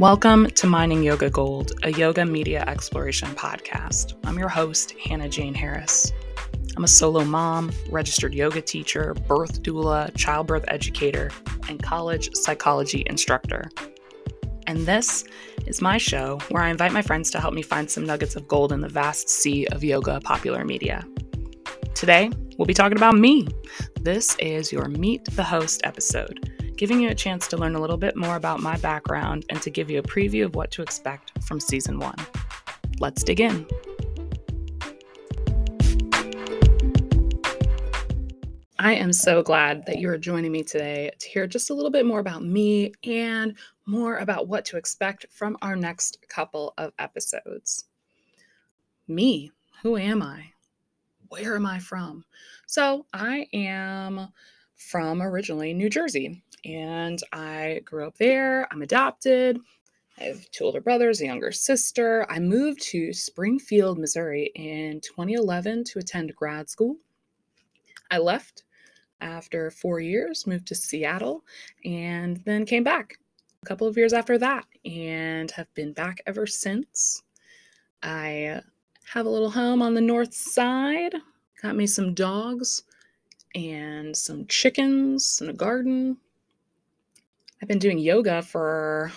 Welcome to Mining Yoga Gold, a yoga media exploration podcast. I'm your host, Hannah Jane Harris. I'm a solo mom, registered yoga teacher, birth doula, childbirth educator, and college psychology instructor. And this is my show where I invite my friends to help me find some nuggets of gold in the vast sea of yoga popular media. Today, we'll be talking about me. This is your Meet the Host episode giving you a chance to learn a little bit more about my background and to give you a preview of what to expect from season one. Let's dig in. I am so glad that you are joining me today to hear just a little bit more about me and more about what to expect from our next couple of episodes. Me, who am I? Where am I from? So, I am from originally New Jersey and I grew up there. I'm adopted. I have two older brothers, a younger sister. I moved to Springfield, Missouri in 2011 to attend grad school. I left after four years, moved to Seattle, and then came back a couple of years after that and have been back ever since. I have a little home on the north side, got me some dogs and some chickens and a garden, I've been doing yoga for,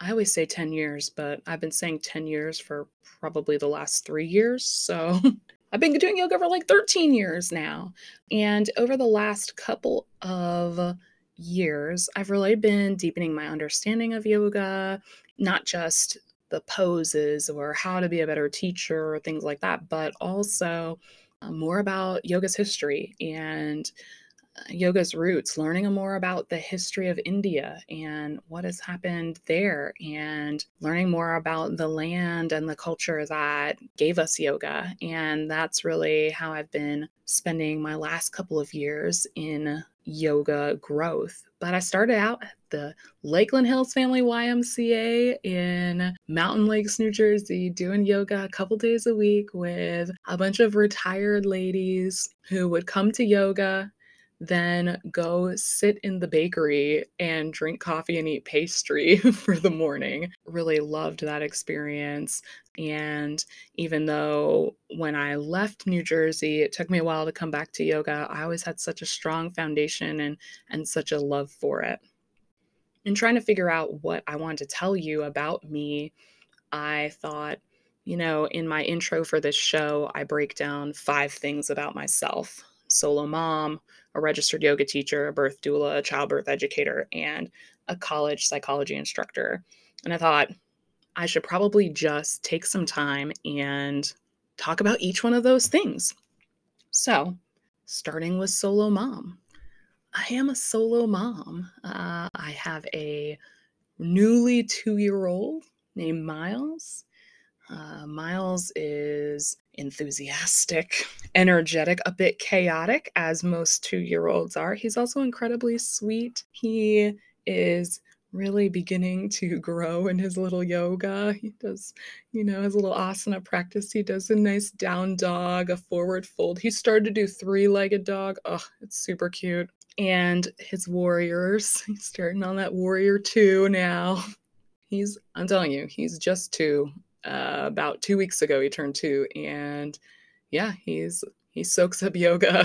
I always say 10 years, but I've been saying 10 years for probably the last three years. So I've been doing yoga for like 13 years now. And over the last couple of years, I've really been deepening my understanding of yoga, not just the poses or how to be a better teacher or things like that, but also more about yoga's history and yoga's roots, learning more about the history of India and what has happened there, and learning more about the land and the culture that gave us yoga. And that's really how I've been spending my last couple of years in yoga growth. But I started out at the Lakeland Hills Family YMCA in Mountain Lakes, New Jersey, doing yoga a couple days a week with a bunch of retired ladies who would come to yoga then go sit in the bakery and drink coffee and eat pastry for the morning. Really loved that experience. And even though when I left New Jersey, it took me a while to come back to yoga, I always had such a strong foundation and, and such a love for it. In trying to figure out what I wanted to tell you about me, I thought, you know, in my intro for this show, I break down five things about myself solo mom, a registered yoga teacher, a birth doula, a childbirth educator, and a college psychology instructor. And I thought I should probably just take some time and talk about each one of those things. So, starting with solo mom. I am a solo mom. Uh, I have a newly two year old named Miles. Uh, Miles is enthusiastic, energetic, a bit chaotic, as most two year olds are. He's also incredibly sweet. He is really beginning to grow in his little yoga. He does, you know, his little asana practice. He does a nice down dog, a forward fold. He started to do three legged dog. Oh, it's super cute. And his warriors. He's starting on that warrior two now. He's, I'm telling you, he's just two uh, about two weeks ago he turned two and yeah he's he soaks up yoga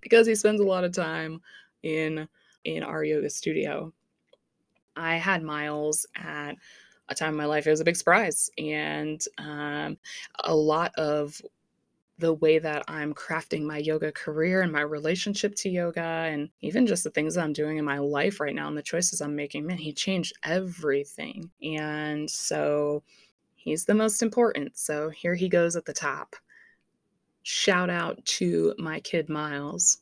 because he spends a lot of time in in our yoga studio i had miles at a time in my life it was a big surprise and um, a lot of the way that I'm crafting my yoga career and my relationship to yoga, and even just the things that I'm doing in my life right now and the choices I'm making, man, he changed everything. And so He's the most important. So here he goes at the top. Shout out to my kid Miles.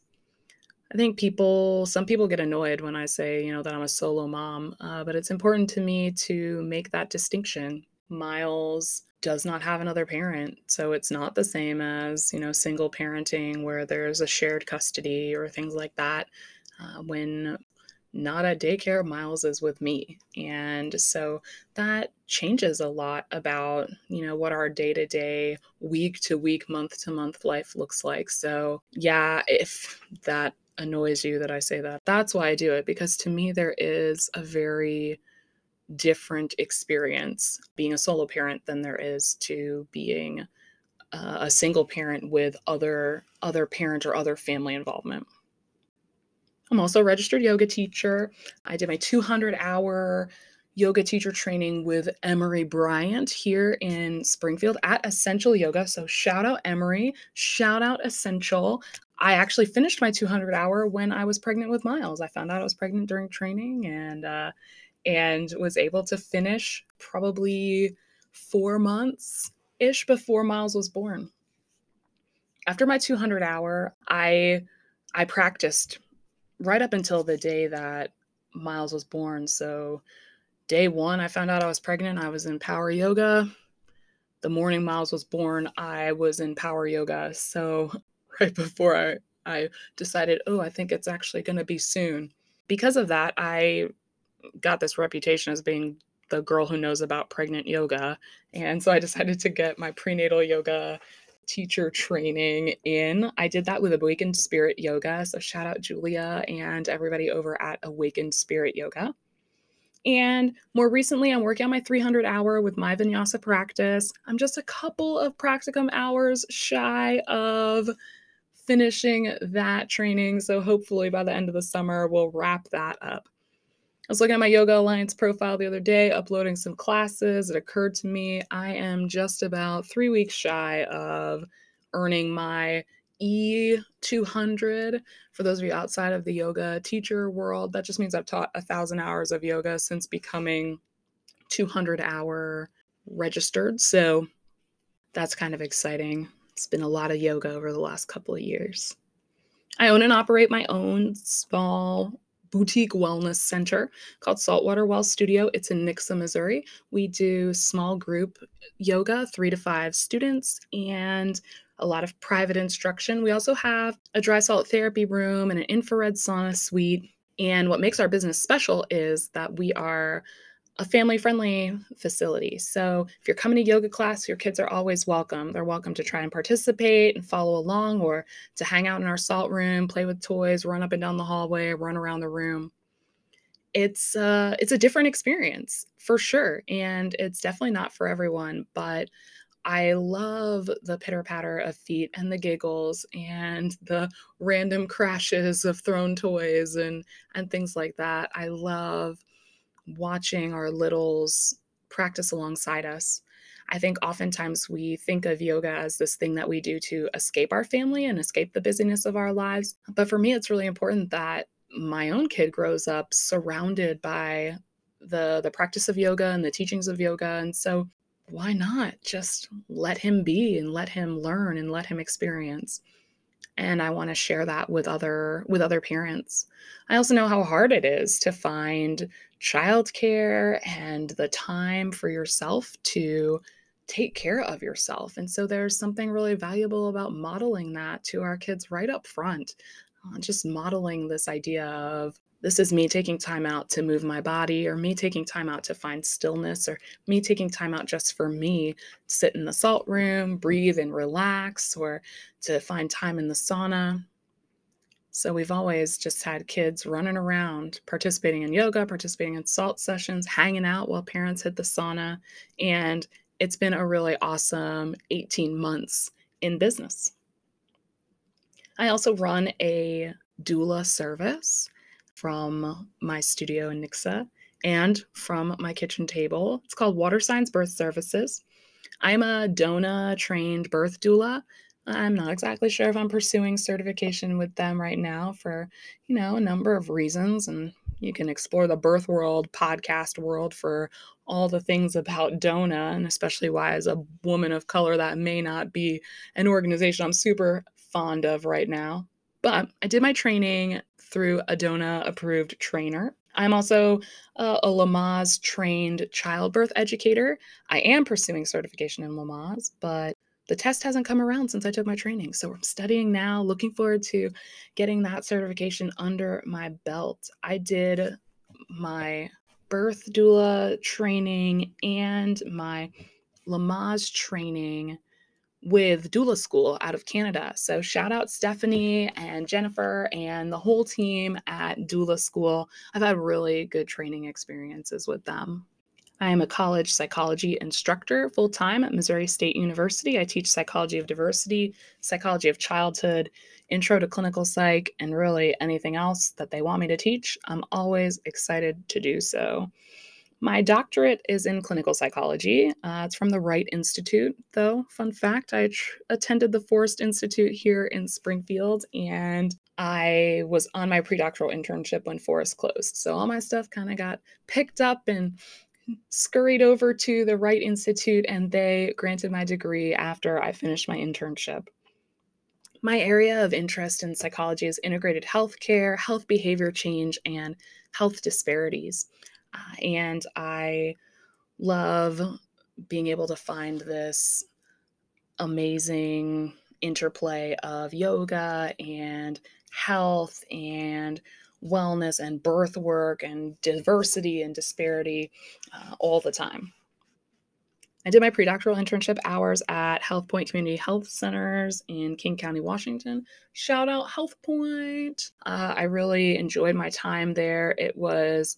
I think people, some people get annoyed when I say, you know, that I'm a solo mom, uh, but it's important to me to make that distinction. Miles does not have another parent, so it's not the same as, you know, single parenting where there's a shared custody or things like that. Uh, when not at daycare, Miles is with me. And so that changes a lot about, you know, what our day to day, week to week, month to month life looks like. So, yeah, if that annoys you that I say that, that's why I do it because to me, there is a very different experience being a solo parent than there is to being uh, a single parent with other other parent or other family involvement. I'm also a registered yoga teacher. I did my 200 hour yoga teacher training with Emery Bryant here in Springfield at Essential Yoga. So shout out Emery, shout out Essential. I actually finished my 200 hour when I was pregnant with Miles. I found out I was pregnant during training and uh, and was able to finish probably four months ish before Miles was born. After my 200 hour, I I practiced right up until the day that Miles was born. So day 1 I found out I was pregnant, I was in power yoga. The morning Miles was born, I was in power yoga. So right before I I decided, "Oh, I think it's actually going to be soon." Because of that, I got this reputation as being the girl who knows about pregnant yoga. And so I decided to get my prenatal yoga teacher training in. I did that with Awakened Spirit Yoga. So shout out Julia and everybody over at Awakened Spirit Yoga. And more recently, I'm working on my 300 hour with my vinyasa practice. I'm just a couple of practicum hours shy of finishing that training. So hopefully by the end of the summer, we'll wrap that up. I was looking at my Yoga Alliance profile the other day, uploading some classes. It occurred to me I am just about three weeks shy of earning my E200. For those of you outside of the yoga teacher world, that just means I've taught a thousand hours of yoga since becoming 200 hour registered. So that's kind of exciting. It's been a lot of yoga over the last couple of years. I own and operate my own small boutique wellness center called Saltwater Well Studio. It's in Nixa, Missouri. We do small group yoga, three to five students, and a lot of private instruction. We also have a dry salt therapy room and an infrared sauna suite. And what makes our business special is that we are a family friendly facility. So if you're coming to yoga class, your kids are always welcome. They're welcome to try and participate and follow along or to hang out in our salt room, play with toys, run up and down the hallway, run around the room. It's uh it's a different experience for sure and it's definitely not for everyone, but I love the pitter patter of feet and the giggles and the random crashes of thrown toys and and things like that. I love watching our littles practice alongside us. I think oftentimes we think of yoga as this thing that we do to escape our family and escape the busyness of our lives. But for me, it's really important that my own kid grows up surrounded by the the practice of yoga and the teachings of yoga and so why not just let him be and let him learn and let him experience and I want to share that with other with other parents. I also know how hard it is to find childcare and the time for yourself to take care of yourself. And so there's something really valuable about modeling that to our kids right up front. Uh, just modeling this idea of this is me taking time out to move my body, or me taking time out to find stillness, or me taking time out just for me, sit in the salt room, breathe and relax, or to find time in the sauna. So we've always just had kids running around, participating in yoga, participating in salt sessions, hanging out while parents hit the sauna. And it's been a really awesome 18 months in business. I also run a doula service from my studio in Nixa and from my kitchen table. It's called Water Signs Birth Services. I'm a DONA trained birth doula. I'm not exactly sure if I'm pursuing certification with them right now for, you know, a number of reasons. And you can explore the birth world, podcast world for all the things about DONA, and especially why, as a woman of color, that may not be an organization I'm super fond of right now. But I did my training through a DONA approved trainer. I'm also uh, a Lamaze trained childbirth educator. I am pursuing certification in Lamaze, but the test hasn't come around since I took my training. So I'm studying now, looking forward to getting that certification under my belt. I did my birth doula training and my Lamaze training with doula school out of Canada. So shout out Stephanie and Jennifer and the whole team at doula school. I've had really good training experiences with them. I am a college psychology instructor full time at Missouri State University. I teach psychology of diversity, psychology of childhood, intro to clinical psych, and really anything else that they want me to teach. I'm always excited to do so. My doctorate is in clinical psychology. Uh, it's from the Wright Institute, though. Fun fact I tr- attended the Forest Institute here in Springfield, and I was on my predoctoral internship when Forest closed. So all my stuff kind of got picked up and scurried over to the Wright Institute and they granted my degree after I finished my internship. My area of interest in psychology is integrated healthcare, health behavior change, and health disparities. And I love being able to find this amazing interplay of yoga and health and wellness and birth work and diversity and disparity uh, all the time. I did my predoctoral internship hours at Health Point Community Health Centers in King County, Washington. Shout out Health Point. Uh, I really enjoyed my time there. It was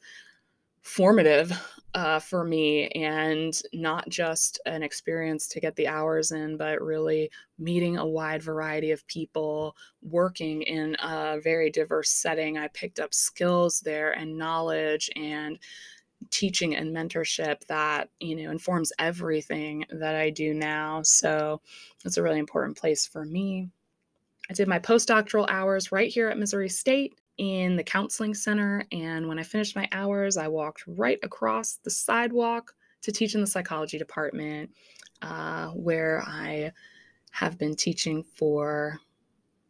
formative uh, for me and not just an experience to get the hours in, but really meeting a wide variety of people, working in a very diverse setting. I picked up skills there and knowledge and teaching and mentorship that you know informs everything that I do now. So it's a really important place for me. I did my postdoctoral hours right here at Missouri State in the counseling center. And when I finished my hours, I walked right across the sidewalk to teach in the psychology department, uh, where I have been teaching for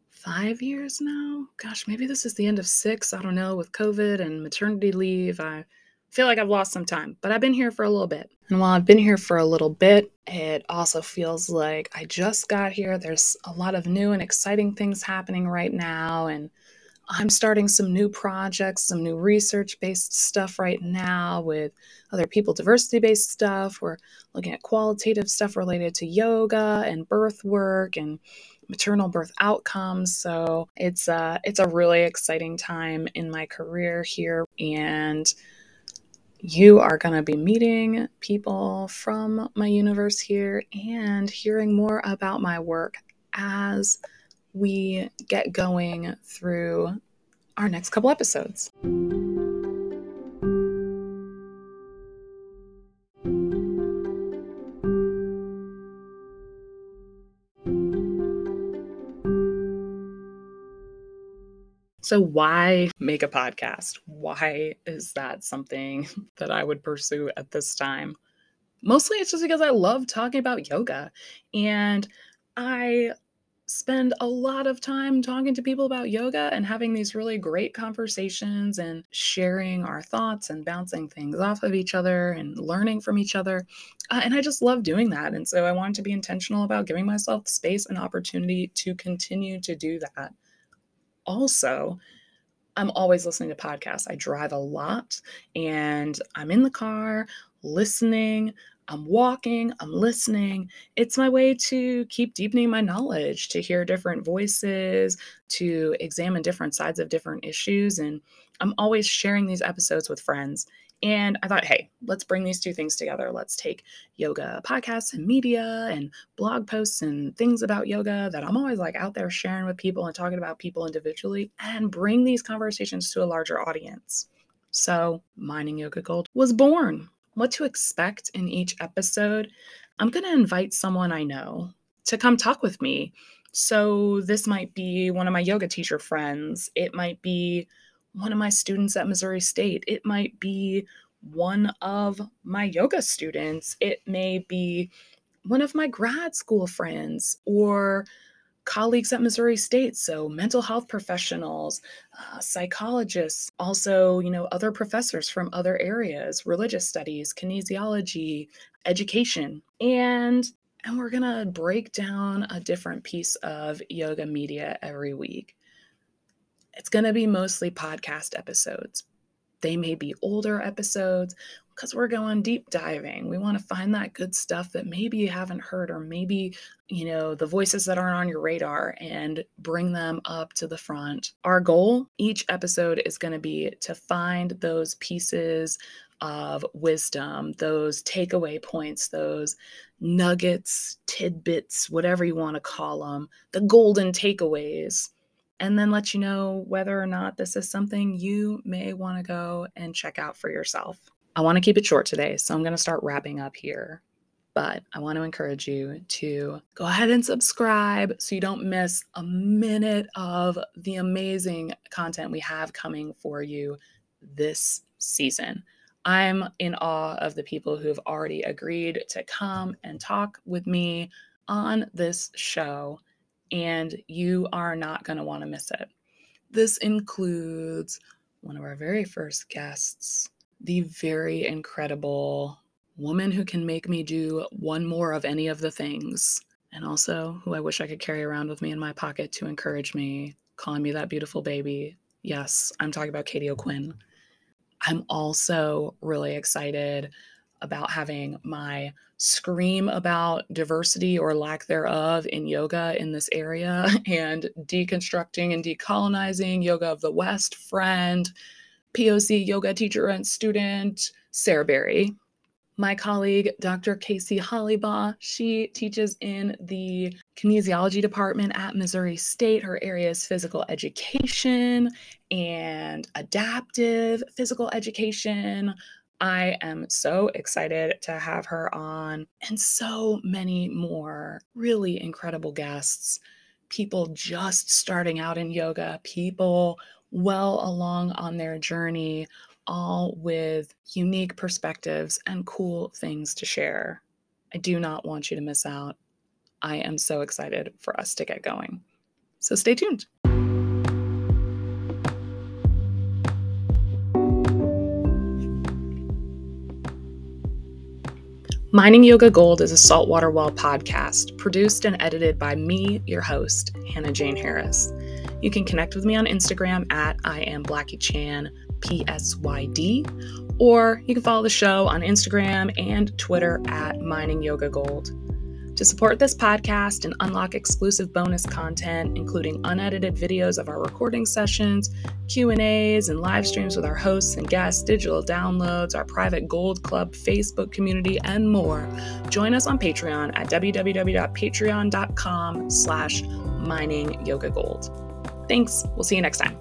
five years now. Gosh, maybe this is the end of six. I don't know. With COVID and maternity leave, I feel like I've lost some time, but I've been here for a little bit. And while I've been here for a little bit, it also feels like I just got here. There's a lot of new and exciting things happening right now. And I'm starting some new projects, some new research based stuff right now with other people, diversity based stuff. We're looking at qualitative stuff related to yoga and birth work and maternal birth outcomes. So it's a, uh, it's a really exciting time in my career here. And you are going to be meeting people from my universe here and hearing more about my work as we get going through our next couple episodes. So, why make a podcast? Why is that something that I would pursue at this time? Mostly it's just because I love talking about yoga and I spend a lot of time talking to people about yoga and having these really great conversations and sharing our thoughts and bouncing things off of each other and learning from each other. Uh, and I just love doing that. And so I wanted to be intentional about giving myself space and opportunity to continue to do that. Also, I'm always listening to podcasts. I drive a lot and I'm in the car listening I'm walking, I'm listening. It's my way to keep deepening my knowledge, to hear different voices, to examine different sides of different issues. And I'm always sharing these episodes with friends. And I thought, hey, let's bring these two things together. Let's take yoga podcasts and media and blog posts and things about yoga that I'm always like out there sharing with people and talking about people individually and bring these conversations to a larger audience. So, Mining Yoga Gold was born what to expect in each episode, I'm going to invite someone I know to come talk with me. So, this might be one of my yoga teacher friends. It might be one of my students at Missouri State. It might be one of my yoga students. It may be one of my grad school friends or colleagues at Missouri State, so mental health professionals, uh, psychologists, also, you know, other professors from other areas, religious studies, kinesiology, education. And and we're going to break down a different piece of yoga media every week. It's going to be mostly podcast episodes. They may be older episodes, because we're going deep diving. We want to find that good stuff that maybe you haven't heard, or maybe, you know, the voices that aren't on your radar and bring them up to the front. Our goal each episode is going to be to find those pieces of wisdom, those takeaway points, those nuggets, tidbits, whatever you want to call them, the golden takeaways, and then let you know whether or not this is something you may want to go and check out for yourself. I want to keep it short today, so I'm going to start wrapping up here. But I want to encourage you to go ahead and subscribe so you don't miss a minute of the amazing content we have coming for you this season. I'm in awe of the people who have already agreed to come and talk with me on this show, and you are not going to want to miss it. This includes one of our very first guests, the very incredible woman who can make me do one more of any of the things, and also who I wish I could carry around with me in my pocket to encourage me, calling me that beautiful baby. Yes, I'm talking about Katie O'Quinn. I'm also really excited about having my scream about diversity or lack thereof in yoga in this area and deconstructing and decolonizing yoga of the West friend, POC yoga teacher and student, Sarah Berry. My colleague, Dr. Casey Hollybaugh, she teaches in the kinesiology department at Missouri State. Her area is physical education and adaptive physical education. I am so excited to have her on, and so many more really incredible guests. People just starting out in yoga, people well along on their journey, all with unique perspectives and cool things to share. I do not want you to miss out. I am so excited for us to get going. So stay tuned. Mining Yoga Gold is a Saltwater Well podcast produced and edited by me, your host, Hannah Jane Harris. You can connect with me on Instagram at I am Blackie Chan PSYD, or you can follow the show on Instagram and Twitter at Mining Yoga Gold. To support this podcast and unlock exclusive bonus content, including unedited videos of our recording sessions, Q&As, and live streams with our hosts and guests, digital downloads, our private Gold Club Facebook community, and more, join us on Patreon at www.patreon.com slash mining gold. Thanks. We'll see you next time.